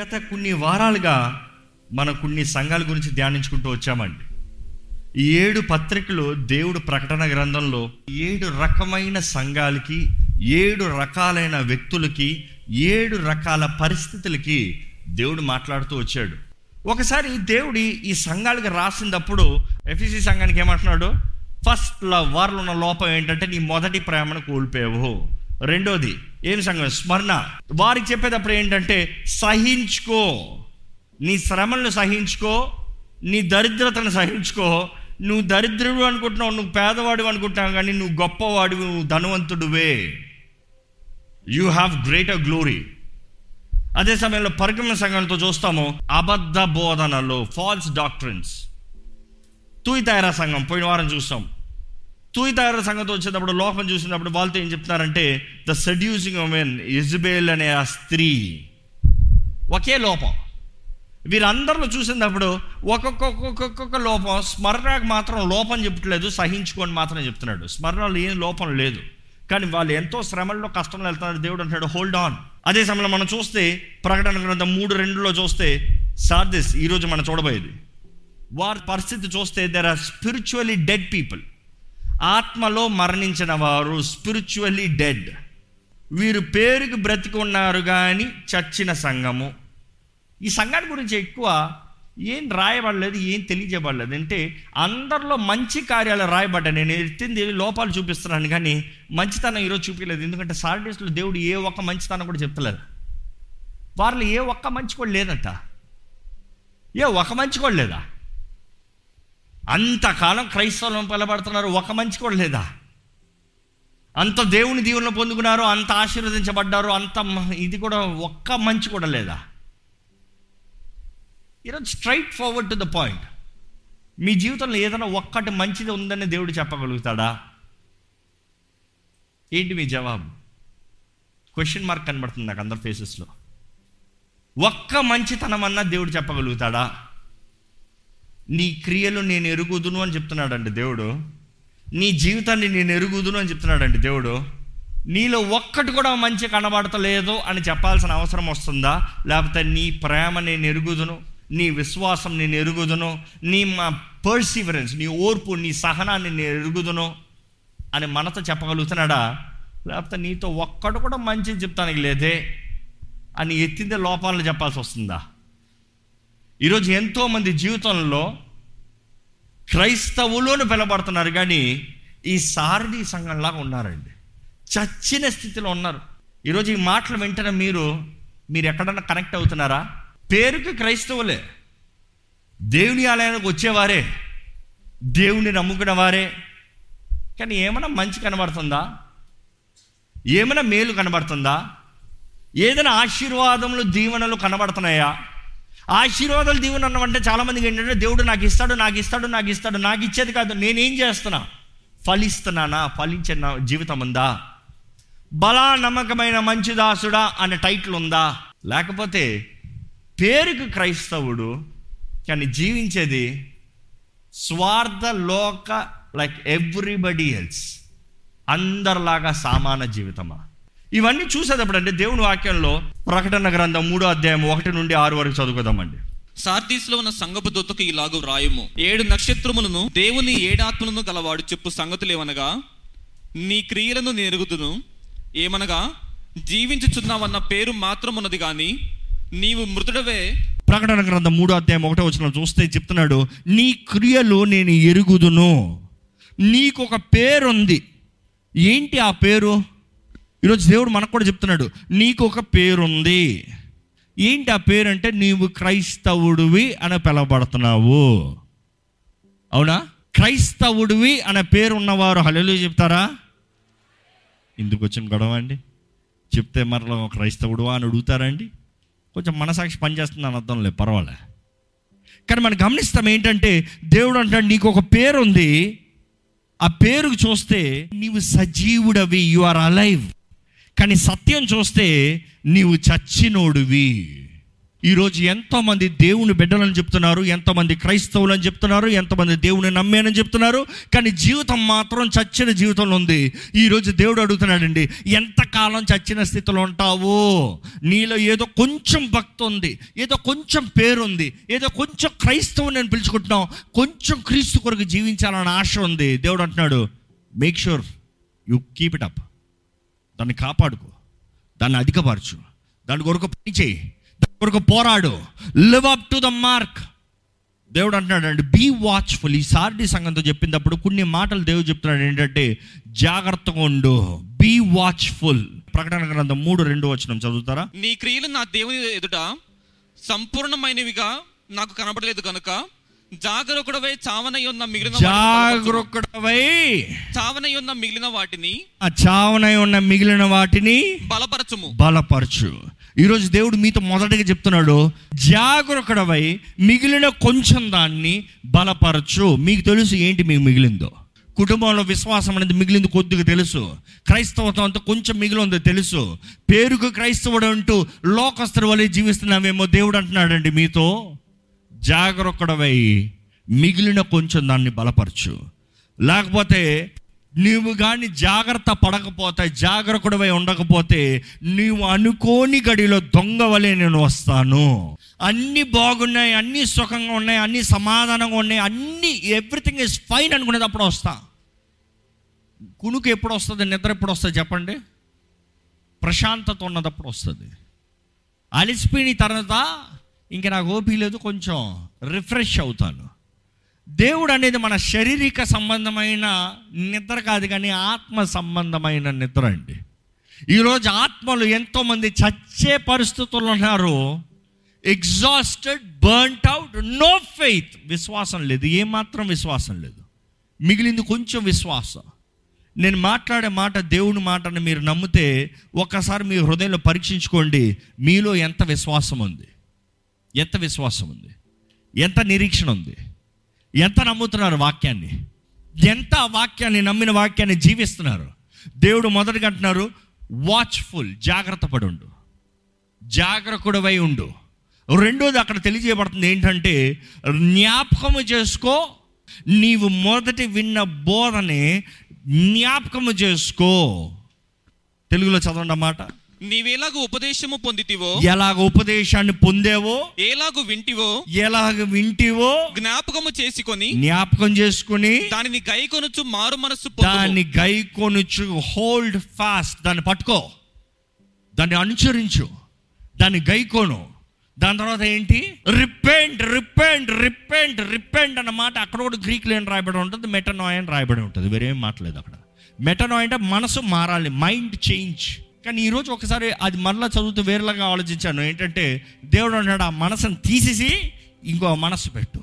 గత కొన్ని వారాలుగా మన కొన్ని సంఘాల గురించి ధ్యానించుకుంటూ వచ్చామండి. ఈ ఏడు పత్రికలు దేవుడు ప్రకటన గ్రంథంలో ఏడు రకమైన సంఘాలకి ఏడు రకాలైన వ్యక్తులకి ఏడు రకాల పరిస్థితులకి దేవుడు మాట్లాడుతూ వచ్చాడు. ఒకసారి దేవుడి ఈ సంఘాలకి రాసినప్పుడు ఎఫ్ఈసి సంఘానికి ఏమంటున్నాడు? ఫస్ట్ లవ్ వారిలో ఉన్న లోపం ఏంటంటే నీ మొదటి ప్రేమను కోల్పోయావు. రెండోది ఏం సంఘం స్మరణ. వారికి చెప్పేటప్పుడు ఏంటంటే సహించుకో. నీ శ్రమలను సహించుకో నీ దరిద్రతను సహించుకో. నువ్వు దరిద్రుడు అనుకుంటున్నావు నువ్వు పేదవాడు అనుకుంటున్నావు కానీ నువ్వు గొప్పవాడు నువ్వు ధనవంతుడువే. యూ హ్యావ్ గ్రేటర్ గ్లోరీ అదే సమయంలో పరిగమన సంఘంతో చూస్తాము అబద్ధ బోధనలు ఫాల్స్ డాక్టర్స్ తూయి తయారా సంఘం పోయిన వారం చూస్తాం. తూయి తయారా సంఘంతో వచ్చేటప్పుడు లోకం చూసినప్పుడు వాళ్ళతో ఏం చెప్తున్నారంటే ద సెడ్యూసింగ్ ఉమెన్ ఇజబేల్ అనే ఆ స్త్రీ ఒకే లోపం. వీరందరిలో చూసినప్పుడు ఒక్కొక్క లోపం స్మరణకు మాత్రం లోపం చెప్పట్లేదు సహించుకొని మాత్రం చెప్తున్నాడు. స్మరణలో ఏం లోపం లేదు. కానీ వాళ్ళు ఎంతో శ్రమల్లో కష్టంలో వెళ్తున్నారు. దేవుడు అంటాడు హోల్డ్ ఆన్ అదే సమయంలో మనం చూస్తే ప్రకటన గ్రంథం మూడు రెండులో చూస్తే సార్దిస్ ఈరోజు మనం చూడబోయేది. వారి పరిస్థితి చూస్తే there are spiritually dead people ఆత్మలో మరణించిన వారు స్పిరిచువలీ డెడ్ వీరు పేరుకి బ్రతికున్నారు కానీ చచ్చిన సంఘము. ఈ సంఘాన్ని గురించి ఎక్కువ ఏం రాయబడలేదు ఏం తెలియజేయబడలేదు. అంటే అందరిలో మంచి కార్యాలు రాయబడ్డా నేను ఎత్తింది లోపాలు చూపిస్తున్నాను కానీ మంచితనం ఈరోజు చూపించలేదు. ఎందుకంటే సాటర్డేస్లో దేవుడు ఏ ఒక్క మంచితనం కూడా చెప్తలేదు. వారిలో ఏ ఒక్క మంచి కూడా లేదంట. ఏ ఒక మంచి కూడా లేదా? అంతకాలం క్రైస్తవం పిలబడుతున్నారు ఒక మంచి కూడా లేదా? అంత దేవుని దీవులను పొందుకున్నారు అంత ఆశీర్వదించబడ్డారు అంత ఇది కూడా ఒక్క మంచి కూడా లేదా? ఈరోజు straight forward to the point మీ జీవితంలో ఏదైనా ఒక్కటి మంచిది ఉందని దేవుడు చెప్పగలుగుతాడా? ఏంటి మీ జవాబు? క్వశ్చన్ మార్క్ కనబడుతుంది నాకు అందరి ఫేసెస్లో ఒక్క మంచితనం అన్నా దేవుడు చెప్పగలుగుతాడా? నీ క్రియలు నేను ఎరుగుదును అని చెప్తున్నాడండి దేవుడు. నీ జీవితాన్ని నేను ఎరుగుదును అని చెప్తున్నాడండి దేవుడు. నీలో ఒక్కటి కూడా మంచి కనబడతలేదు అని చెప్పాల్సిన అవసరం వస్తుందా? లేకపోతే నీ ప్రేమ నేను ఎరుగుదును నీ విశ్వాసం నేను ఎరుగుదును నీ మా పర్సివరెన్స్ నీ ఓర్పు నీ సహనాన్ని నేను ఎరుగుదును అని మనతో చెప్పగలుగుతున్నాడా? లేకపోతే నీతో ఒక్కడు కూడా మంచి చెప్తానికి లేదే అని ఎత్తిందే లోపాలను చెప్పాల్సి వస్తుందా? ఈరోజు ఎంతోమంది జీవితంలో క్రైస్తవులోను పిలబడుతున్నారు కానీ ఈ సారథి సంఘంలాగా ఉన్నారండి. చచ్చిన స్థితిలో ఉన్నారు. ఈరోజు ఈ మాటలు వెంటనే మీరు మీరు ఎక్కడన్నా కనెక్ట్ అవుతున్నారా? పేరుకి క్రైస్తవులే. దేవుని ఆలయానికి వచ్చేవారే. దేవుని నమ్ముకున్న వారే. కానీ ఏమైనా మంచి కనబడుతుందా? ఏమైనా మేలు కనబడుతుందా? ఏదైనా ఆశీర్వాదములు దీవెనలు కనబడుతున్నాయా? ఆశీర్వాదాలు దీవెన అన్నమంటే చాలామందికి ఏంటంటే దేవుడు నాకు ఇస్తాడు నాకు ఇస్తాడు నాకు ఇస్తాడు నాకు ఇచ్చేది కాదు. నేనేం చేస్తున్నా? ఫలిస్తున్నానా? ఫలించిన జీవితం ఉందా? బలా నమ్మకమైన మంచి దాసుడా? అనే టైటిల్ ఉందా? లేకపోతే పేరుకు క్రైస్తవుడు కానీ జీవించేది స్వార్థ లోక లైక్ ఎవ్రీబడి ఎల్స్ అందరిలాగా సామాన జీవితమా? ఇవన్నీ చూసేటప్పుడు అంటే దేవుని వాక్యంలో ప్రకటన గ్రంథం మూడో అధ్యాయం ఒకటి నుండి ఆరు వరకు చదువుకుందామండి. సార్దీస్లో ఉన్న సంగపు దూతకు ఇలాగు వ్రాయము ఏడు నక్షత్రములను దేవుని ఏడాత్మలను గలవాడు చెప్పు సంగతులేమనగా నీ క్రియలను నెరుగుదును ఏమనగా? జీవించుచున్నావన్న పేరు మాత్రం ఉన్నది కానీ నీవు మృతుడవే. ప్రకటన గ్రంథం మూడో అధ్యాయం ఒకటో వచ్చిన చూస్తే చెప్తున్నాడు నీ క్రియలు నేను ఎరుగుదును. నీకు ఒక పేరు ఉంది ఏంటి ఆ పేరు? ఈరోజు దేవుడు మనకు కూడా చెప్తున్నాడు నీకు ఒక పేరుంది. ఏంటి ఆ పేరు అంటే నీవు క్రైస్తవుడివి అని పిలవబడుతున్నావు. అవునా? క్రైస్తవుడివి అనే పేరు ఉన్నవారు హలో చెప్తారా? ఇందుకు వచ్చిన గొడవ అండి? చెప్తే మరలా క్రైస్తవుడు అని అడుగుతారండి కొంచెం మనసాక్షి పనిచేస్తుంది అని అర్థం లేదు పర్వాలే. కానీ మనం గమనిస్తాం ఏంటంటే దేవుడు అంటాడు నీకు ఒక పేరు ఉంది ఆ పేరుకు చూస్తే నీవు సజీవుడవి యు ఆర్ అలైవ్ కానీ సత్యం చూస్తే నీవు చచ్చినోడివి. ఈరోజు ఎంతోమంది దేవుని బిడ్డలని చెప్తున్నారు ఎంతోమంది క్రైస్తవులు అని చెప్తున్నారు ఎంతమంది దేవుని నమ్మేనని చెప్తున్నారు కానీ జీవితం మాత్రం చచ్చిన జీవితంలో ఉంది. ఈరోజు దేవుడు అడుగుతున్నాడండి ఎంతకాలం చచ్చిన స్థితిలో ఉంటావు? నీలో ఏదో కొంచెం భక్తి ఉంది ఏదో కొంచెం పేరు ఉంది ఏదో కొంచెం క్రైస్తవుని నేను పిలుచుకుంటున్నాం కొంచెం క్రీస్తు కొరకు జీవించాలని ఆశ ఉంది. దేవుడు అంటున్నాడు make sure you keep it up దాన్ని కాపాడుకో. దాన్ని అధికపరచు. దాని కొరకు పని చేయి. దాని కొరకు పోరాడు. Live up to the mark దేవుడు అంటున్నాడండి బీ వాచ్ఫుల్ ఈ సార్డి సంఘంతో చెప్పినప్పుడు కొన్ని మాటలు దేవుడు చెప్తున్నాడు ఏంటంటే జాగ్రత్తగా ఉండు. బీ వాచ్ఫుల్ ప్రకటన గ్రంథం మూడు రెండు వచ్చిన చదువుతారా? నీ క్రియలు నా దేవుని ఎదుట సంపూర్ణమైనవిగా నాకు కనబడలేదు కనుక జాగరూకుడవై చావనై ఉన్న మిగిలిన. జాగరూకుడవై చావనై ఉన్న మిగిలిన వాటిని ఆ చావనై ఉన్న మిగిలిన వాటిని బలపరచుము. బలపరచు. ఈరోజు దేవుడు మీతో మొదటగా చెప్తున్నాడు జాగరూకుడవై మిగిలిన కొంచెం దాన్ని బలపరచు. మీకు తెలుసు ఏంటి మీకు మిగిలిందో? కుటుంబంలో విశ్వాసం అనేది మిగిలింది కొద్దిగా తెలుసు. క్రైస్తవత్వం అంతా కొంచెం మిగిలి ఉందో తెలుసు. పేరుకు క్రైస్తవుడు అంటూ లోకస్తుల వలె జీవిస్తున్నామేమో దేవుడు అంటున్నాడండి మీతో. జాగ్రత్తడవై మిగిలిన కొంచెం దాన్ని బలపరచు. లేకపోతే నీవు కానీ జాగ్రత్త పడకపోతే జాగ్రత్తడవై ఉండకపోతే నీవు అనుకోని గడిలో దొంగ వలె నేను వస్తాను. అన్నీ బాగున్నాయి అన్నీ సుఖంగా ఉన్నాయి అన్నీ సమాధానంగా ఉన్నాయి అన్నీ ఎవ్రీథింగ్ ఇస్ ఫైన్ అనుకునేటప్పుడు వస్తా. కునుకు ఎప్పుడు వస్తుంది నిద్ర ఎప్పుడు వస్తుంది చెప్పండి? ప్రశాంతత ఉన్నదప్పుడు వస్తుంది. అలిసిపోయిన తర్వాత ఇంకా నాకు ఓపిక లేదు కొంచెం రిఫ్రెష్ అవుతాను. దేవుడు అనేది మన శారీరక సంబంధమైన నిద్ర కాదు కానీ ఆత్మ సంబంధమైన నిద్ర అండి. ఈరోజు ఆత్మలు ఎంతోమంది చచ్చే పరిస్థితుల్లో ఉన్నారు. Exhausted burnt out no faith విశ్వాసం లేదు ఏమాత్రం విశ్వాసం లేదు. మిగిలింది కొంచెం విశ్వాసం. నేను మాట్లాడే మాట దేవుని మాటని మీరు నమ్మితే ఒక్కసారి మీ హృదయంలో పరీక్షించుకోండి మీలో ఎంత విశ్వాసం ఉంది? ఎంత విశ్వాసం ఉంది? ఎంత నిరీక్షణ ఉంది? ఎంత నమ్ముతున్నారు వాక్యాన్ని? ఎంత వాక్యాన్ని నమ్మిన వాక్యాన్ని జీవిస్తున్నారు? దేవుడు మొదటి అంటున్నారు వాచ్ఫుల్ జాగ్రత్త పడి ఉండు. జాగ్రత్తడవై ఉండు. రెండోది అక్కడ తెలియజేయబడుతుంది ఏంటంటే జ్ఞాపకము చేసుకో నీవు మొదటి విన్న బోధని జ్ఞాపకము చేసుకో. తెలుగులో చదవండి అన్నమాట నీవేలాగు ఉపదేశము పొందితివో? ఎలాగ ఉపదేశాన్ని పొందేవో? ఏలాగు వింటివో? ఎలాగ వింటివో? జ్ఞాపకము చేసుకొని జ్ఞాపకం చేసుకుని దానిని గైకొనుచు మారు మనస్సు దాన్ని గైకొనుచు హోల్డ్ ఫాస్ట్ దాన్ని పట్టుకో. దాన్ని అనుసరించు. దాన్ని గైకోను. దాని తర్వాత ఏంటి? రిపెంట్ రిపెంట్ రిపెంట్ రిపెంట్ అన్న మాట అక్కడ కూడా గ్రీక్లో ఏం రాయబడి ఉంటుంది? మెటనాయ్ అని రాయబడి ఉంటుంది. వేరేం మాట్లేదు అక్కడ. మెటనాయ్ అంటే మనసు మారాలి. మైండ్ చేంజ్ కానీ ఈరోజు ఒకసారి అది మరలా చదువుతూ వేరేలాగా ఆలోచించాను. ఏంటంటే దేవుడు అన్నాడు ఆ మనసును తీసేసి ఇంకో మనసు పెట్టు.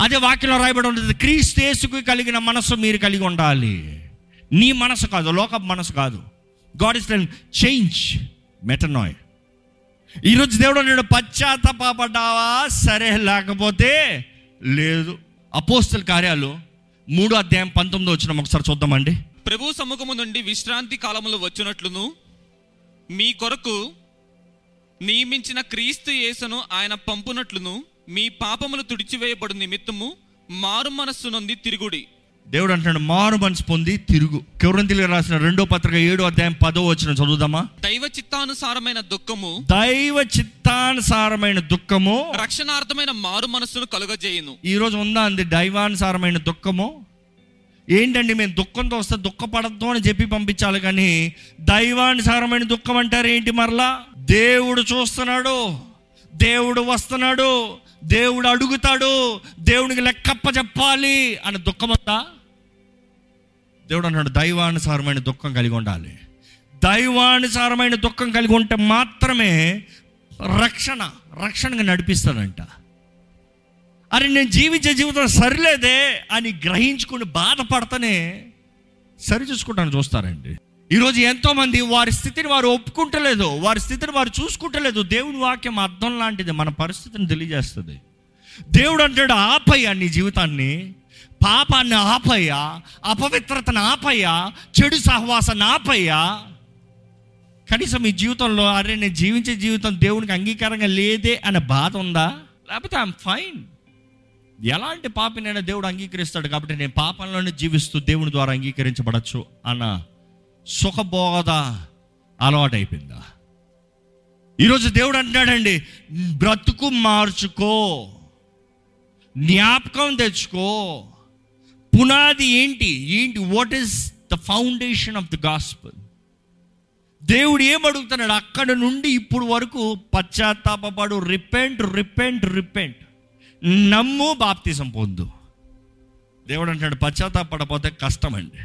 అదే వాక్యంలో రాయబడి ఉంటుంది క్రీస్తేసుకు కలిగిన మనసు మీరు కలిగి ఉండాలి. నీ మనసు కాదు లోక మనసు కాదు. గాడ్ ఇస్ చేంజ్ మెటనాయ్ ఈరోజు దేవుడు నేను పశ్చాత్తపడ్డావా? సరే లేకపోతే లేదు. అపోస్తుల కార్యాలు మూడో అధ్యాయం పంతొమ్మిది వచ్చిన ఒకసారి చూద్దామండి. ప్రభు సముఖము నుండి విశ్రాంతి కాలములో వచ్చినట్లును మీ కొరకు నియమించిన క్రీస్తు యేసును ఆయన పంపునట్లును మీ పాపములు తుడిచివేయబడు నిమిత్తము మారు మనస్సు నుండి తిరుగుడి. దేవుడు అంటున్నాడు మారు మనసు పొంది తిరుగు. కెవరంతిలో రాసిన రెండో పత్రిక ఏడో అధ్యాయం పదో వచ్చిన చదువుదామా? దైవ చిత్తానుసారమైన దుఃఖము దైవ చిత్తానుసారమైన దుఃఖము రక్షణార్థమైన మారు మనస్సును కలుగజేయును. ఈరోజు ఉందా అంది దైవానుసారమైన దుఃఖము? ఏంటండి మేము దుఃఖంతో వస్తే దుఃఖపడద్దు అని చెప్పి పంపించాలి కానీ దైవానుసారమైన దుఃఖం అంటారు ఏంటి మరలా? దేవుడు చూస్తున్నాడు దేవుడు వస్తున్నాడు దేవుడు అడుగుతాడు దేవునికి లెక్కప్ప చెప్పాలి అని దుఃఖం అంతా దేవుడు అన్నాడు దైవానుసారమైన దుఃఖం కలిగి ఉండాలి. దైవానుసారమైన దుఃఖం కలిగి ఉంటే మాత్రమే రక్షణ రక్షణగా నడిపిస్తాడంట. అరే నేను జీవించే జీవితం సరిలేదే అని గ్రహించుకుని బాధపడతనే సరి చూసుకుంటాను చూస్తారండి. ఈరోజు ఎంతోమంది వారి స్థితిని వారు ఒప్పుకుంటలేదు వారి స్థితిని వారు చూసుకుంటలేదు. దేవుని వాక్యం అర్థం లాంటిది మన పరిస్థితిని తెలియజేస్తుంది. దేవుడు అంటాడు ఆపయ్యా నీ జీవితాన్ని పాపాన్ని ఆపయ్యా అపవిత్రతను ఆపయ్యా చెడు సహవాసాన్ని ఆపయ్యా. కనీసం ఈ జీవితంలో అరే నేను జీవించే జీవితం దేవునికి అంగీకారంగా లేదే అనే బాధ ఉందా? లేకపోతే ఐఎమ్ ఫైన్. ఎలాంటి పాపినైనా దేవుడు అంగీకరిస్తాడు కాబట్టి నేను పాపంలోనే జీవిస్తూ దేవుని ద్వారా అంగీకరించబడచ్చు అన్న సుఖబోధ అలవాటైపోయిందా? ఈరోజు దేవుడు అంటున్నాడండి బ్రతుకు మార్చుకో జ్ఞాపకం తెచ్చుకో. పునాది ఏంటి? ఏంటి? What is the foundation of the gospel దేవుడు ఏం అడుగుతున్నాడు? అక్కడ నుండి ఇప్పుడు వరకు పశ్చాత్తాపడు రిపెంట్ రిపెంట్ రిపెంట్ నమ్ము బాప్తిజం పొందు. దేవుడు అంటాడు పశ్చాత్తాపడపోతే కష్టం అండి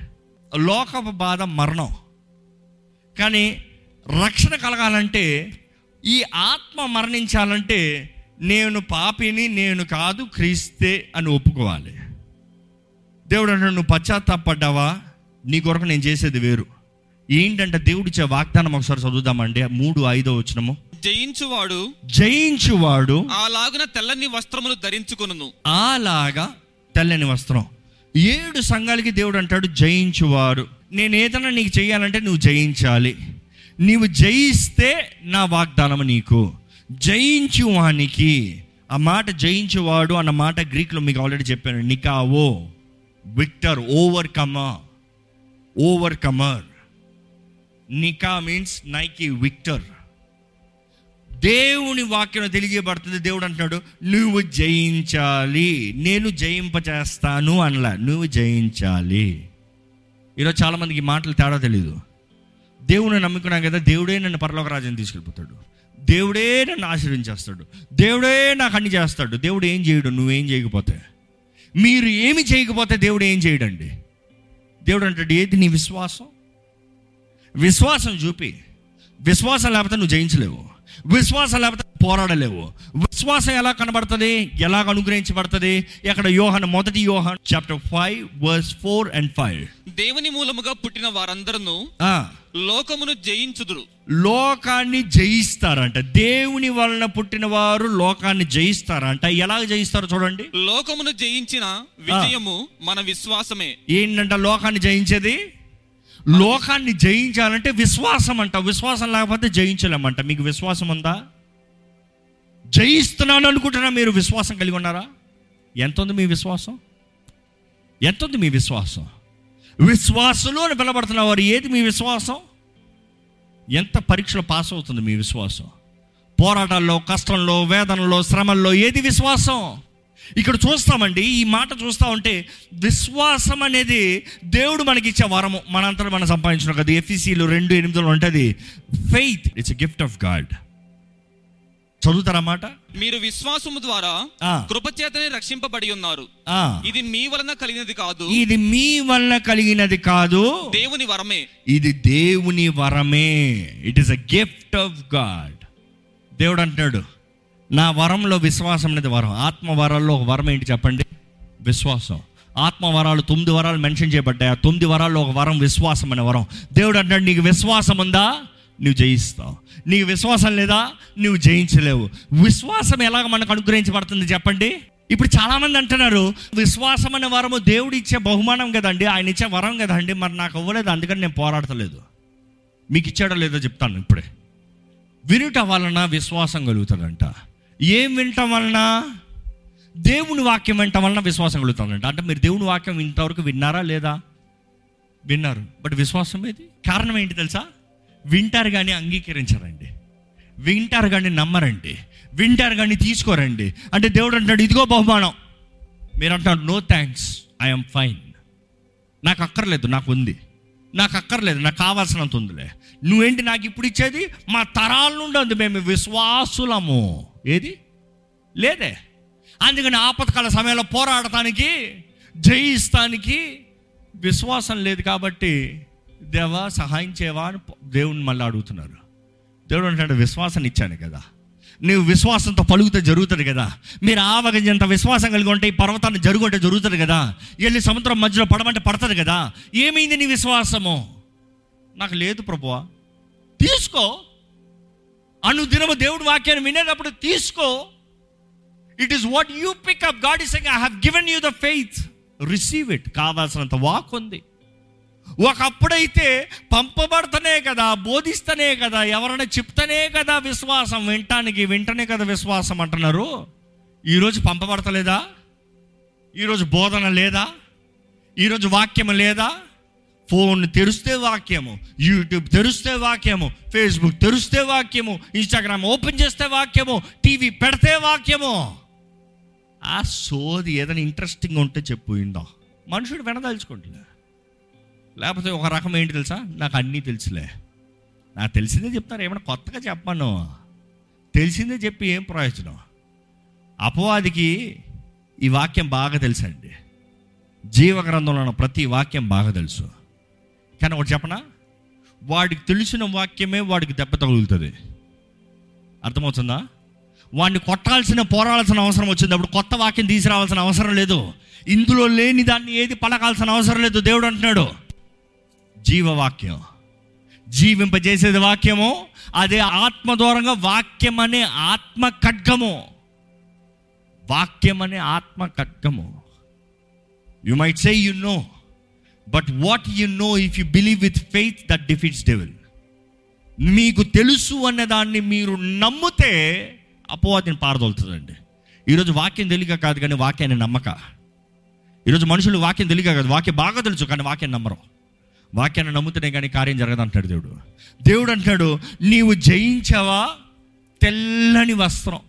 లోకపు బాధ మరణం. కానీ రక్షణ కలగాలంటే ఈ ఆత్మ మరణించాలంటే నేను పాపిని నేను కాదు క్రీస్తే అని ఒప్పుకోవాలి. దేవుడు అంటాడు నువ్వు పశ్చాత్తాపడ్డావా? నీ కొరకు నేను చేసేది వేరు. ఏంటంటే దేవుడిచ్చే వాగ్దానం ఒకసారి చదువుదామండి. మూడు ఐదో వచ్చినము జయించువాడు జయించువాడు అలాగున తెల్లని వస్త్రములు ధరించుకొనును. అలాగా తెల్లని వస్త్రం. ఏడు సంఘాలకి దేవుడు అంటాడు జయించువారు. నేను ఏదైనా నీకు చేయాలంటే నువ్వు జయించాలి. నీవు జయిస్తే నా వాగ్దానం నీకు. జయించువానికి. ఆ మాట జయించువాడు అన్న మాట గ్రీక్లో మీకు ఆల్రెడీ చెప్పాను నికావో victor overcomer overcomer నికా మీన్స్ నైకి విక్టర్ దేవుని వాక్యం తెలియబడుతుంది. దేవుడు అంటున్నాడు నువ్వు జయించాలి. నేను జయింపచేస్తాను అనలా. నువ్వు జయించాలి. ఈరోజు చాలామందికి మాటలు తేడా తెలీదు. దేవుని నమ్ముకున్నాం కదా దేవుడే నన్ను పరలోక రాజ్యం తీసుకెళ్ళిపోతాడు. దేవుడే నన్ను ఆశీర్వించేస్తాడు దేవుడే నాకు అన్ని చేస్తాడు. దేవుడు ఏం చేయడు? నువ్వేం చేయకపోతే. మీరు ఏమి చేయకపోతే దేవుడు ఏం చేయడండి? దేవుడు అంటాడు ఏది నీ విశ్వాసం? విశ్వాసం చూపి. విశ్వాసం లేకపోతే నువ్వు జయించలేవు. విశ్వాసం లేకపోతే పోరాడలేవు. విశ్వాసం ఎలా కనబడుతుంది? ఎలా అనుగ్రహించబడుతుంది? ఎక్కడ యోహన్ మొదటి యోహన్ chapter five verse four and five దేవుని మూలముగా పుట్టిన వారందరూ లోకమును జయించుదురు. లోకాన్ని జయిస్తారంట. దేవుని వలన పుట్టిన వారు లోకాన్ని జయిస్తారంట. ఎలా జయిస్తారో చూడండి. లోకమును జయించిన విజయము మన విశ్వాసమే. ఏంటంట లోకాన్ని జయించేది? లోకాన్ని జయించాలంటే విశ్వాసం అంట విశ్వాసం లేకపోతే జయించలేమంట. మీకు విశ్వాసం ఉందా? జయిస్తున్నాను అనుకుంటున్నా మీరు విశ్వాసం కలిగి ఉన్నారా? ఎంత ఉంది మీ విశ్వాసం? ఎంత ఉంది మీ విశ్వాసం? విశ్వాసులు అని పిలబడుతున్న వారు ఏది మీ విశ్వాసం? ఎంత పరీక్షలు పాస్ అవుతుంది మీ విశ్వాసం? పోరాటాల్లో కష్టంలో వేదనలో శ్రమల్లో ఏది విశ్వాసం? ఇక్కడ చూస్తామండి ఈ మాట చూస్తూ ఉంటే విశ్వాసం అనేది దేవుడు మనకి ఇచ్చే వరము. మనంతా మనం సంపాదించిన కదా ఎఫ్ఈసీలు రెండు ఎనిమిదిలో ఉంటుంది. Faith it's gift of God చదువుతారా మాట? మీరు విశ్వాసము ద్వారా. కృపచేతనే రక్షింపబడి ఉన్నారు. ఇది మీ వలన కలిగినది కాదు. ఇది మీ వల్ల కలిగినది కాదు. దేవుని వరమే. ఇది దేవుని వరమే. It is a gift of God దేవుడు అంటున్నాడు నా వరంలో విశ్వాసం అనేది వరం. ఆత్మ వరాల్లో ఒక వరం ఏంటి చెప్పండి? విశ్వాసం. ఆత్మ వరాలు తొమ్మిది వరాలు మెన్షన్ చేయబడ్డాయి. ఆ తొమ్మిది వరాల్లో ఒక వరం విశ్వాసం అనే వరం. దేవుడు అంటాడు నీకు విశ్వాసం ఉందా? నువ్వు జయిస్తావు. నీకు విశ్వాసం లేదా? నువ్వు జయించలేవు. విశ్వాసం ఎలాగ మనకు అనుగ్రహించబడుతుంది చెప్పండి? ఇప్పుడు చాలామంది అంటున్నారు విశ్వాసం అనే వరము దేవుడు ఇచ్చే బహుమానం కదండి ఆయన ఇచ్చే వరం కదండి మరి నాకు అవ్వలేదు అందుకని నేను పోరాడతలేదు. మీకు ఇచ్చాడో లేదో చెప్తాను ఇప్పుడే. వినుట వలన విశ్వాసం కలుగుతుందంట. ఏం వినటం వలన? దేవుని వాక్యం వినటం వలన విశ్వాసం కలుగుతుందండి అంటే మీరు దేవుని వాక్యం ఇంతవరకు విన్నారా లేదా? విన్నారు. బట్ విశ్వాసం ఏది? కారణం ఏంటి తెలుసా? వింటారు కానీ అంగీకరించరండి. వింటారు కానీ నమ్మరండి. వింటారు కానీ తీసుకోరండి. అంటే దేవుడు అంటాడు ఇదిగో బహుమానం. మీరు అంటున్నారు నో థ్యాంక్స్ ఐఎమ్ ఫైన్. నాకు అక్కర్లేదు నాకు ఉంది. నాకు అక్కర్లేదు నాకు కావాల్సినంత ఉందిలే. నువ్వేంటి నాకు ఇప్పుడు ఇచ్చేది? మా తరాల నుండి ఉంది మేము విశ్వాసులము. ఏది? లేదే. అందుకని ఆపత్కాల సమయంలో పోరాడటానికి జయిస్తానికి విశ్వాసం లేదు కాబట్టి దేవా సహాయం చేయవా అని దేవుని మళ్ళీ అడుగుతున్నారు. దేవుడు అంటే విశ్వాసాన్ని ఇచ్చాను కదా. నువ్వు విశ్వాసంతో పలుకుతే జరుగుతుంది కదా. మీరు ఆవగించేంత విశ్వాసం కలిగి ఉంటే ఈ పర్వతాన్ని జరుగుంటే జరుగుతుంది కదా. వెళ్ళి సముద్రం మధ్యలో పడమంటే పడుతుంది కదా. ఏమైంది నీ విశ్వాసము? నాకు లేదు ప్రభువా. తీసుకో. అనుదినము దేవుడి వాక్యాన్ని వినేటప్పుడు తీసుకో. It is what you pick up God is I have given you the faith receive it కావాల్సినంత వాక్ ఉంది. ఒకప్పుడైతే పంపబడతనే కదా బోధిస్తనే కదా ఎవరైనా చెప్తనే కదా విశ్వాసం వింటానికి వింటనే కదా విశ్వాసం అంటున్నారు. ఈరోజు పంపబడతలేదా? ఈరోజు బోధన లేదా? ఈరోజు వాక్యం లేదా? ఫోన్ తెరిస్తే వాక్యము యూట్యూబ్ తెరిస్తే వాక్యము ఫేస్బుక్ తెరిస్తే వాక్యము ఇన్స్టాగ్రామ్ ఓపెన్ చేస్తే వాక్యము టీవీ పెడితే వాక్యము. ఆ సోది ఏదైనా ఇంట్రెస్టింగ్ ఉంటే చెప్పు ఇందా. మనుషుడు వినదలుచుకుంటులే లేకపోతే ఒక రకం ఏంటి తెలుసా? నాకు అన్నీ తెలుసులే. నాకు తెలిసిందే చెప్తారు ఏమైనా కొత్తగా చెప్పను. తెలిసిందే చెప్పి ఏం ప్రయోజనం? అపవాదికి ఈ వాక్యం బాగా తెలుసండి. జీవగ్రంథంలో ఉన్న ప్రతి వాక్యం బాగా తెలుసు. కానీ ఒకటి చెప్పనా? వాడికి తెలిసిన వాక్యమే వాడికి దెబ్బ తగులుతుంది. అర్థమవుతుందా? వాడిని కొట్టాల్సిన పోరాడాల్సిన అవసరం వచ్చింది. అప్పుడు కొత్త వాక్యం తీసుకురావాల్సిన అవసరం లేదు. ఇందులో లేని దాన్ని ఏది పలకాల్సిన అవసరం లేదు. దేవుడు అంటున్నాడు జీవవాక్యం. జీవింపజేసేది వాక్యము అదే ఆత్మ దూరంగా వాక్యం అనే ఆత్మ ఖడ్గము. వాక్యం అనే ఆత్మ ఖడ్గము. You might say you know but what you know if you believe with faith that defeats devil మీకు తెలుసు అనే దాన్ని మీరు నమ్మితే అపవాదిని పారదోలుతుందండి. ఈరోజు వాక్యం తెలియక కాదు కానీ వాక్యాన్ని నమ్మక. ఈరోజు మనుషులు వాక్యం తెలియక కాదు. వాక్యం బాగా తెలుసు కానీ వాక్యం నమ్మరు. వాక్యాన్ని నమ్ముతూనే కానీ కార్యం జరగదు అంటాడు దేవుడు. దేవుడు అంటాడు నీవు జయించావా? తెల్లని వస్త్రం.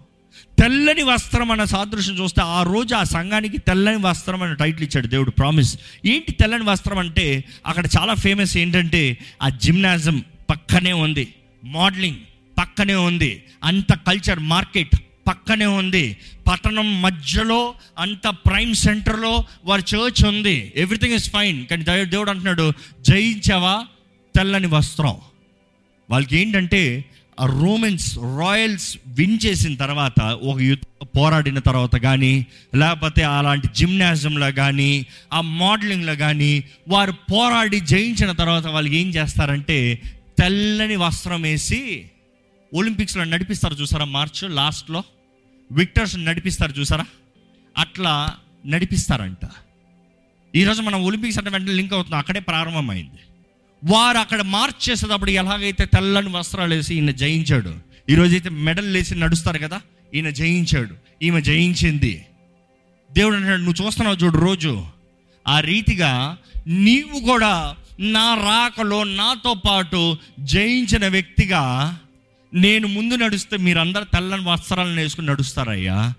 తెల్లని వస్త్రం అన్న సాదృశ్యం చూస్తే ఆ రోజు ఆ సంఘానికి తెల్లని వస్త్రం అనే టైటిల్ ఇచ్చాడు దేవుడు ప్రామిస్ ఏంటి తెల్లని వస్త్రం అంటే అక్కడ చాలా ఫేమస్ ఏంటంటే ఆ జిమ్నాజం పక్కనే ఉంది. మోడలింగ్ పక్కనే ఉంది. అంత కల్చర్ మార్కెట్ పక్కనే ఉంది. పట్టణం మధ్యలో అంత ప్రైమ్ సెంటర్లో వారి చర్చ్ ఉంది. ఎవ్రీథింగ్ ఇస్ ఫైన్ కానీ దేవుడు దేవుడు అంటున్నాడు జయించావా? తెల్లని వస్త్రం. వాళ్ళకి ఏంటంటే ఆ రోమన్స్ రాయల్స్ విన్ చేసిన తర్వాత ఒక యుద్ధ పోరాడిన తర్వాత కానీ లేకపోతే అలాంటి జిమ్నాజియంలో కానీ ఆ మోడలింగ్లో కానీ వారు పోరాడి జయించిన తర్వాత వాళ్ళు ఏం చేస్తారంటే తెల్లని వస్త్రం వేసి ఒలింపిక్స్లో నడిపిస్తారు చూసారా మార్చ్ లాస్ట్లో? విక్టర్స్ నడిపిస్తారు చూసారా? అట్లా నడిపిస్తారంట. ఈరోజు మనం ఒలింపిక్స్ అంటే వెంటనే లింక్ అవుతున్నాం అక్కడే ప్రారంభమైంది. వారు అక్కడ మార్చ్ చేసేటప్పుడు ఎలాగైతే తెల్లని వస్త్రాలు వేసి ఈయన జయించాడు ఈరోజు అయితే మెడల్ వేసి నడుస్తారు కదా ఈయన జయించాడు ఈమె జయించింది. దేవుడు అంటాడు నువ్వు చూస్తున్నావు చూడు రోజు ఆ రీతిగా నీవు కూడా నా రాకలో నాతో పాటు జయించిన వ్యక్తిగా నేను ముందు నడుస్తే మీరందరూ తెల్లని వస్త్రాలను వేసుకుని నడుస్తారయ్యా.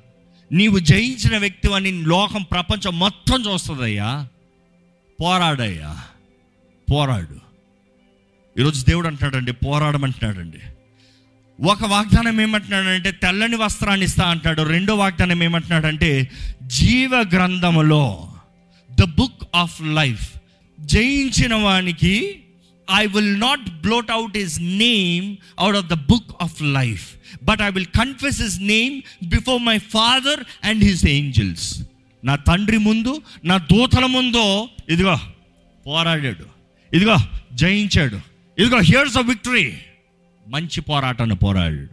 నీవు జయించిన వ్యక్తి అని లోకం ప్రపంచం మొత్తం చూస్తుందయ్యా. పోరాడయ్యా. పోరాడు. ఈరోజు దేవుడు అంటున్నాడండి పోరాడమంటున్నాడండి. ఒక వాగ్దానం ఏమంటున్నాడంటే తెల్లని వస్త్రాన్ని ఇస్తా అంటాడు. రెండో వాగ్దానం ఏమంటున్నాడంటే జీవ గ్రంథములో ద బుక్ ఆఫ్ లైఫ్ జయించిన వానికి I will not blot out his name out of the book of life but I will confess his name before my father and his angels నా తండ్రి ముందు నా దూతల ముందు ఇదిగో పోరాడాడు. ఇదిగో జయించాడు. ఇదిగో హియర్స్ అ విక్టరీ మంచి పోరాటాన్ని పోరాడు.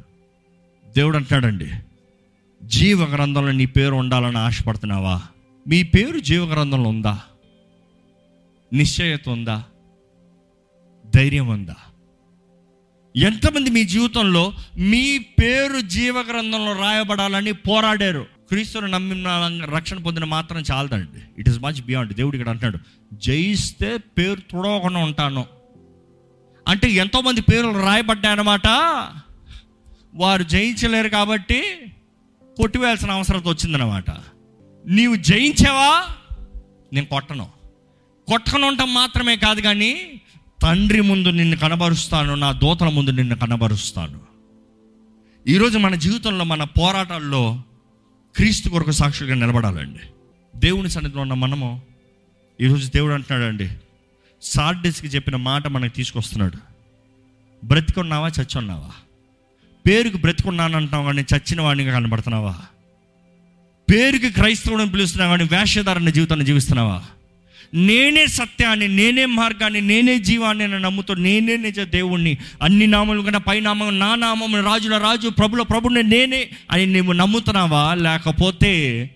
దేవుడు అంటాడండి జీవ గ్రంథంలో నీ పేరు ఉండాలని ఆశపడుతున్నావా? మీ పేరు జీవ గ్రంథంలో ఉందా? నిశ్చయత ఉందా? ధైర్యం ఉందా? ఎంతమంది మీ జీవితంలో మీ పేరు జీవ గ్రంథంలో రాయబడాలని పోరాడారు? క్రీస్తుని నమ్మిన రక్షణ పొందిన మాత్రం చాలదండి. ఇట్ ఇస్ మచ్ బియాండ్ దేవుడు ఇక్కడ అంటున్నాడు జయిస్తే పేరు తుడవకుండా ఉంటాను. అంటే ఎంతోమంది పేర్లు రాయబడ్డాయన్నమాట. వారు జయించలేరు కాబట్టి కొట్టివేయాల్సిన అవసరం వచ్చిందనమాట నీవు జయించావా? నేను కొట్టను. కొట్టను మాత్రమే కాదు కానీ తండ్రి ముందు నిన్ను కనబరుస్తాను నా దూతల ముందు నిన్ను కనబరుస్తాను. ఈరోజు మన జీవితంలో మన పోరాటాల్లో క్రీస్తు కొరకు సాక్షులుగా నిలబడాలండి. దేవుని సన్నిధిలో ఉన్న మనము ఈరోజు దేవుడు అంటున్నాడండి సార్డిస్కి చెప్పిన మాట మనకు తీసుకొస్తున్నాడు. బ్రతికున్నావా చచ్చున్నావా? పేరుకు బ్రతికున్నానంటున్నావు కానీ చచ్చిన వాడిని కనబడుతున్నావా? పేరుకి క్రైస్తవుని పిలుస్తున్నావు కానీ వేషధారణ జీవితాన్ని జీవిస్తున్నావా? నేనే సత్యాన్ని నేనే మార్గాన్ని నేనే జీవాన్ని అని నమ్ముతూ నేనే నిజ దేవుణ్ణి. అన్ని నామములు కన్నా పై నామం నా నామం రాజుల రాజు ప్రభుల ప్రభుని నేనే అని నువ్వు నమ్ముతున్నావా? లేకపోతే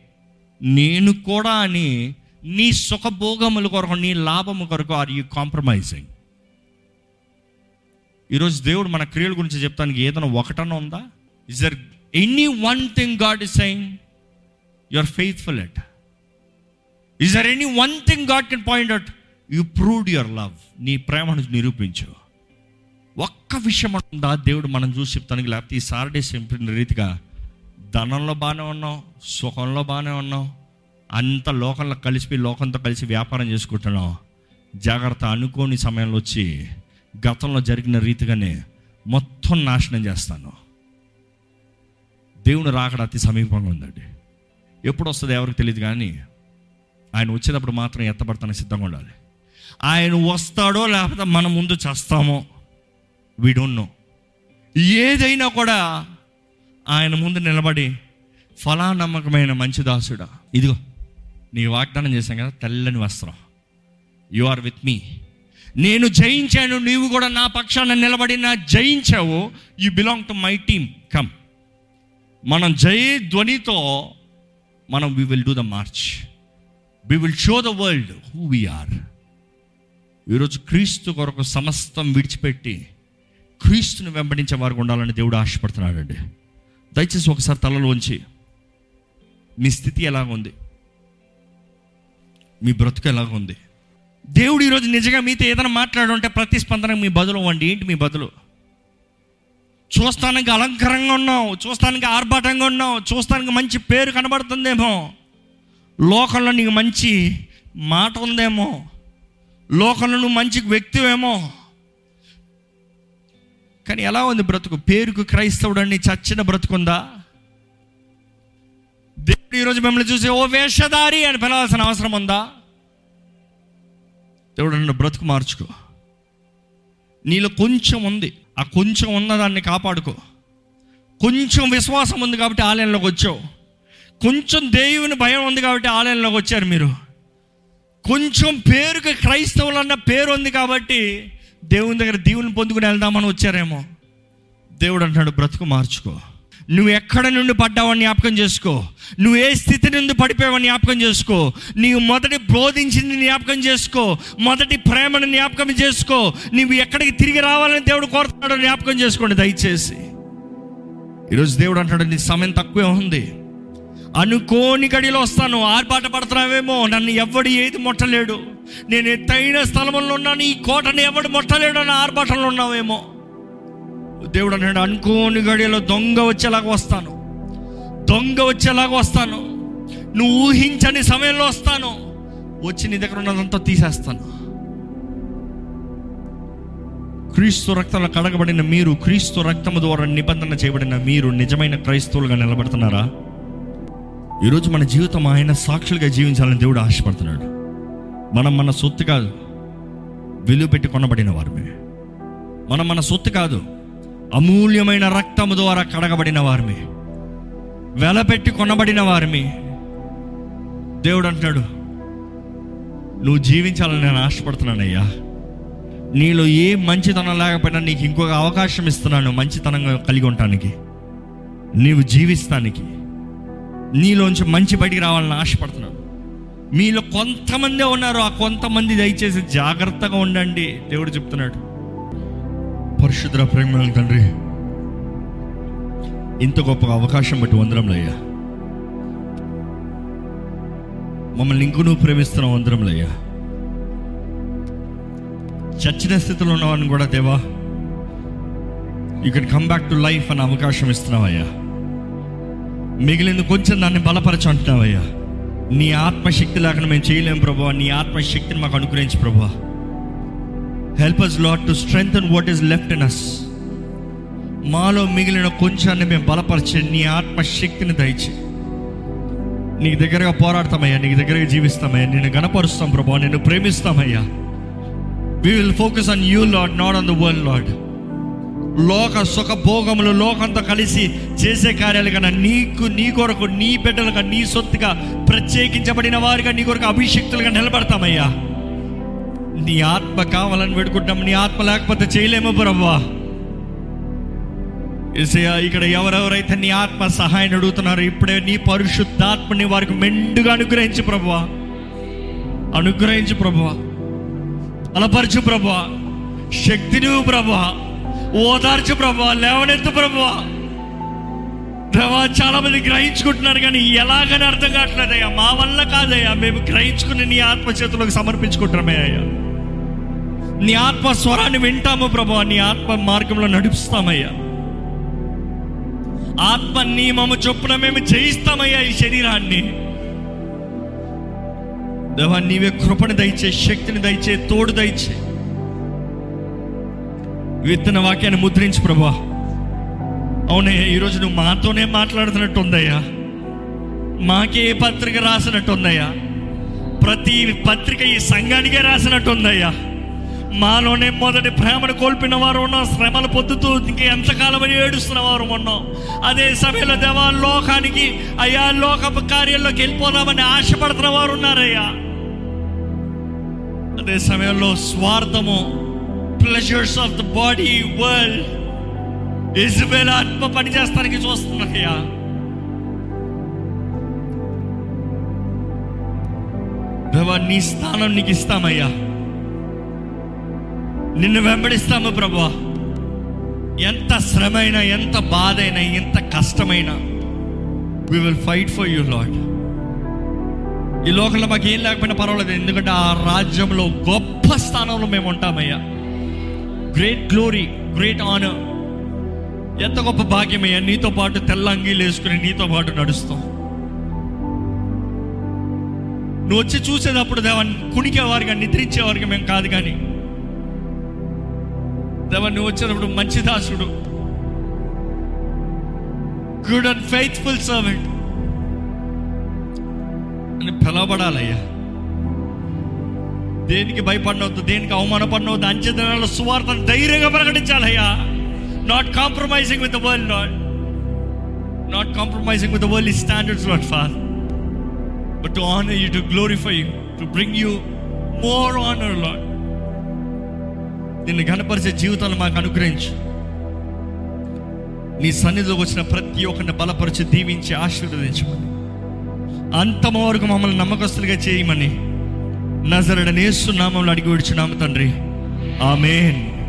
నేను కూడా అని నీ సుఖభోగముల కొరకు నీ లాభము కొరకు ఆర్ యూ కాంప్రమైజింగ్ ఈరోజు దేవుడు మన క్రియల గురించి చెప్తానికి ఏదైనా ఒకటన ఉందా? Is there any one thing God is saying your faithful at is there any one thing God can point out you proved your love నీ ప్రేమను నిరూపించు. ఒక్క విషయం ఉందా? దేవుడు మనం చూసి చెప్తానికి లేకపోతే ఈ సాటర్డే సింపుల్ రీతిగా ధనంలో బాగానే ఉన్నాం సుఖంలో బాగానే ఉన్నాం అంత లోకంలో కలిసిపోయి లోకంతో కలిసి వ్యాపారం చేసుకుంటున్నాం. జాగ్రత్త అనుకోని సమయంలో వచ్చి గతంలో జరిగిన రీతిగానే మొత్తం నాశనం చేస్తాను. దేవుని రాకడ అతి సమీపంగా ఉందండి. ఎప్పుడు వస్తుంది ఎవరికి తెలియదు కానీ ఆయన వచ్చేటప్పుడు మాత్రం ఎత్తబడతానికి సిద్ధంగా ఉండాలి. ఆయన వస్తాడో లేకపోతే మన ముందు చేస్తామో వీ డోంట్ నో ఏదైనా కూడా ఆయన ముందు నిలబడి ఫలానమ్మకమైన మంచి దాసుడా. ఇదిగో. నీ వాగ్దానం చేశాం కదా తెల్లని వస్త్రం. యు ఆర్ విత్ మీ నేను జయించాను నీవు కూడా నా పక్షాన నిలబడి నా జయించావు. You belong to my team come మనం జయ ధ్వనితో మనం we will do the march we will show the world who we are ఈరోజు క్రీస్తు కొరకు సమస్తం విడిచిపెట్టి క్రీస్తుని వెంబడించే వారికి ఉండాలని దేవుడు ఆశపడుతున్నాడండి. దయచేసి ఒకసారి తలలోంచి మీ స్థితి ఎలాగ ఉంది మీ బ్రతుకు ఎలాగుంది దేవుడు ఈరోజు నిజంగా మీతో ఏదైనా మాట్లాడుంటే ప్రతిస్పందన మీ బదులు వండి ఏంటి మీ బదులు? చూస్తానికి అలంకారంగా ఉన్నావు చూస్తానికి ఆర్భాటంగా ఉన్నావు చూస్తానికి మంచి పేరు కనబడుతుందేమో. లోకంలో నీకు మంచి మాట ఉందేమో. లోకంలో నువ్వు మంచి వ్యక్తివేమో. కానీ ఎలా ఉంది బ్రతుకు? పేరుకు క్రైస్తవుడు అని చచ్చిన బ్రతుకుందా? దేవుడు ఈరోజు మిమ్మల్ని చూసి ఓ వేషధారి అని పిలవాల్సిన అవసరం ఉందా? దేవుడు నన్ను బ్రతుకు మార్చుకో. నీలో కొంచెం ఉంది. ఆ కొంచెం ఉన్నదాన్ని కాపాడుకో. కొంచెం విశ్వాసం ఉంది కాబట్టి ఆలయంలోకి వచ్చావు. కొంచెం దేవుని భయం ఉంది కాబట్టి ఆలయంలోకి వచ్చారు మీరు. కొంచెం పేరుకి క్రైస్తవులు అన్న పేరు ఉంది కాబట్టి దేవుని దగ్గర దీవుని పొందుకుని వెళ్దామని వచ్చారేమో. దేవుడు అంటున్నాడు బ్రతుకు మార్చుకో. నువ్వు ఎక్కడ నుండి పడ్డావని జ్ఞాపకం చేసుకో. నువ్వు ఏ స్థితి నుండి పడిపోయావని జ్ఞాపకం చేసుకో. నీవు మొదటి బోధించింది జ్ఞాపకం చేసుకో. మొదటి ప్రేమను జ్ఞాపకం చేసుకో. నువ్వు ఎక్కడికి తిరిగి రావాలని దేవుడు కోరుతున్నాడో జ్ఞాపకం చేసుకోండి దయచేసి. ఈరోజు దేవుడు అంటాడు నీ సమయం తక్కువే ఉంది. అనుకోని గడిలో వస్తాను. ఆర్భాట పడుతున్నావేమో. నన్ను ఎవడు ఏది ముట్టలేడు. నేను ఎత్తైన స్థలంలో ఉన్నాను. ఈ కోటను ఎవడు ముట్టలేడు అని ఆర్భాటంలో ఉన్నావేమో. దేవుడు అన్నాడు అనుకోని గడిలో దొంగ వచ్చేలాగా వస్తాను. దొంగ వచ్చేలాగా వస్తాను. నువ్వు ఊహించని సమయంలో వస్తాను. వచ్చి నీ దగ్గర ఉన్నదంతా తీసేస్తాను. క్రీస్తు రక్తంలో కడగబడిన మీరు క్రీస్తు రక్తము ద్వారా నిబంధన చేయబడిన మీరు నిజమైన క్రైస్తవులుగా నిలబడుతున్నారా? ఈరోజు మన జీవితం ఆయన సాక్షులుగా జీవించాలని దేవుడు ఆశపడుతున్నాడు. మనం మన సొత్తు కాదు విలువ పెట్టి కొనబడిన వారమే. మనం మన సొత్తు కాదు అమూల్యమైన రక్తము ద్వారా కడగబడిన వారిమి. వెలపెట్టి కొనబడిన వారిమి. దేవుడు అంటాడు నువ్వు జీవించాలని నేను ఆశపడుతున్నానయ్యా. నీలో ఏ మంచితనం లేకపోయినా నీకు ఇంకొక అవకాశం ఇస్తున్నాను మంచితనంగా కలిగి ఉండటానికి. నీవు జీవిస్తానికి. నీలోంచి మంచి బయటికి రావాలని ఆశపడుతున్నాను. మీలో కొంతమందే ఉన్నారు. ఆ కొంతమంది దయచేసి జాగ్రత్తగా ఉండండి. దేవుడు చెప్తున్నాడు. పరిశుద్ర ప్రేమ తండ్రి ఇంత గొప్ప అవకాశం బట్టి వందరంలయ్యా మమ్మల్ని ఇంకూ ప్రేమిస్తున్న వందరంలయ్యా చచ్చిన స్థితిలో ఉన్నవాడిని కూడా దేవా you can come back to life అనే అవకాశం ఇస్తున్నావయ్యా మిగిలింది కొంచెం దాన్ని బలపరచంటున్నావయ్యా నీ ఆత్మశక్తి లేకుండా మేము చేయలేము ప్రభా నీ ఆత్మశక్తిని మాకు అనుగ్రహించు ప్రభా help us Lord to strengthen what is left in us మాలో మిగిలిన కొంచాన్ని మేము బలపరిచి నీ ఆత్మశక్తిని దయచి. నీకు దగ్గరగా పోరాడతామయ్యా నీకు దగ్గరగా జీవిస్తామయ్యా. నిన్ను గణపరుస్తాం ప్రభా నిన్ను ప్రేమిస్తామయ్యా. We will focus on you Lord not on the world Lord లోక సుఖభోగములు లోకంతో కలిసి చేసే కార్యాలు కన్నా నీకు నీ కొరకు నీ బిడ్డలుగా నీ సొత్తుగా ప్రత్యేకించబడిన వారిగా నీ కొరకు అభిషక్తులుగా నిలబడతామయ్యా. నీ ఆత్మ కావాలని వేడుకుంటాం నీ ఆత్మ లేకపోతే చేయలేము ప్రభా. ఏసయ్యా ఇక్కడ ఎవరెవరైతే నీ ఆత్మ సహాయం అడుగుతున్నారో ఇప్పుడే నీ పరిశుద్ధాత్మని వారికి మెండుగా అనుగ్రహించి ప్రభువా అనుగ్రహించు ప్రభువా అలపరచు ప్రభువా శక్తిని ప్రభువా ఓదార్చు ప్రభువా లేవనెత్తు ప్రభువా ప్రభా చాలా మంది గ్రహించుకుంటున్నారు కానీ ఎలాగని అర్థం కావట్లేదయ్యా. మా వల్ల కాదయ్యా. మేము గ్రహించుకుని నీ ఆత్మ చేతులకు సమర్పించుకుంటున్నామే అయ్యా. నీ ఆత్మ స్వరాన్ని వింటాము ప్రభా. నీ ఆత్మ మార్గంలో నడుపుస్తామయ్యా ఆత్మ నియమము చొప్పున మేము జయిస్తామయ్యా ఈ శరీరాన్ని. దేవా నీవే కృపను దయచే శక్తిని దయచే తోడు దయచే. విత్తన వాక్యాన్ని ముద్రించు ప్రభా. అవునయ్యా ఈరోజు నువ్వు మాతోనే మాట్లాడుతున్నట్టు ఉందయ్యా మాకే పత్రిక రాసినట్టు ఉందయ్యా ప్రతి పత్రిక ఈ సంఘానికే రాసినట్టు ఉందయ్యా మాలోనే మొదటి ప్రేమను కోల్పిన వారు ఉన్నాం శ్రమలు పొద్దుతూ ఇంక ఎంతకాలం ఏడుస్తున్న వారు ఉన్నాం. అదే సమయంలో దేవా లోకానికి అయ్యా లోక కార్యంలోకి వెళ్ళిపోదామని ఆశపడుతున్న వారు ఉన్నారయ్యా. అదే సమయంలో స్వార్థము pleasures of the body world Israel ఆత్మ పనిచేస్తానికి చూస్తున్నాయ్యా దేవా నీ స్థానం నీకు ఇస్తామయ్యా. నిన్ను వెంబడిస్తాము ప్రభా ఎంత శ్రమైనా ఎంత బాధైనా ఎంత కష్టమైనా we will fight for you Lord ఈ లోకంలో మాకు ఏం లేకపోయినా పర్వాలేదు ఎందుకంటే ఆ రాజ్యంలో గొప్ప స్థానంలో మేము ఉంటామయ్యా. గ్రేట్ గ్లోరీ గ్రేట్ ఆనర్ ఎంత గొప్ప భాగ్యమయ్యా నీతో పాటు తెల్ల అంగీలు వేసుకుని నీతో పాటు నడుస్తాం. నువ్వు వచ్చి చూసేటప్పుడు దేవా కుణికేవారుగా నిద్రించేవారుగా మేము కాదు కానీ దేవా నువ్వు వచ్చినప్పుడు మంచి దాసుడు. గుడ్ అండ్ ఫెయిత్ఫుల్ సర్వెంట్ అని పిలవబడాలయ్యా. దేనికి భయపడినవద్దు దేనికి అవమానపడినవద్దు అంచెదనాల సువార్తను ధైర్యంగా ప్రకటించాలయ్యా. Not compromising with the world not not compromising with the world standards not for but to honour you to glorify you to bring you more honour Lord నిన్ను ఘనపరిచే జీవితాలు మాకు అనుగ్రహించు. నీ సన్నిధిలోకి వచ్చిన ప్రతి ఒక్కరిని బలపరిచి దీవించి ఆశీర్వదించమని. అంతమ వరకు మమ్మల్ని నమ్మకస్తులుగా చేయమని. నజరడనేస్తున్నామంలో అడిగి విడిచున్నాము తండ్రి. ఆమెన్.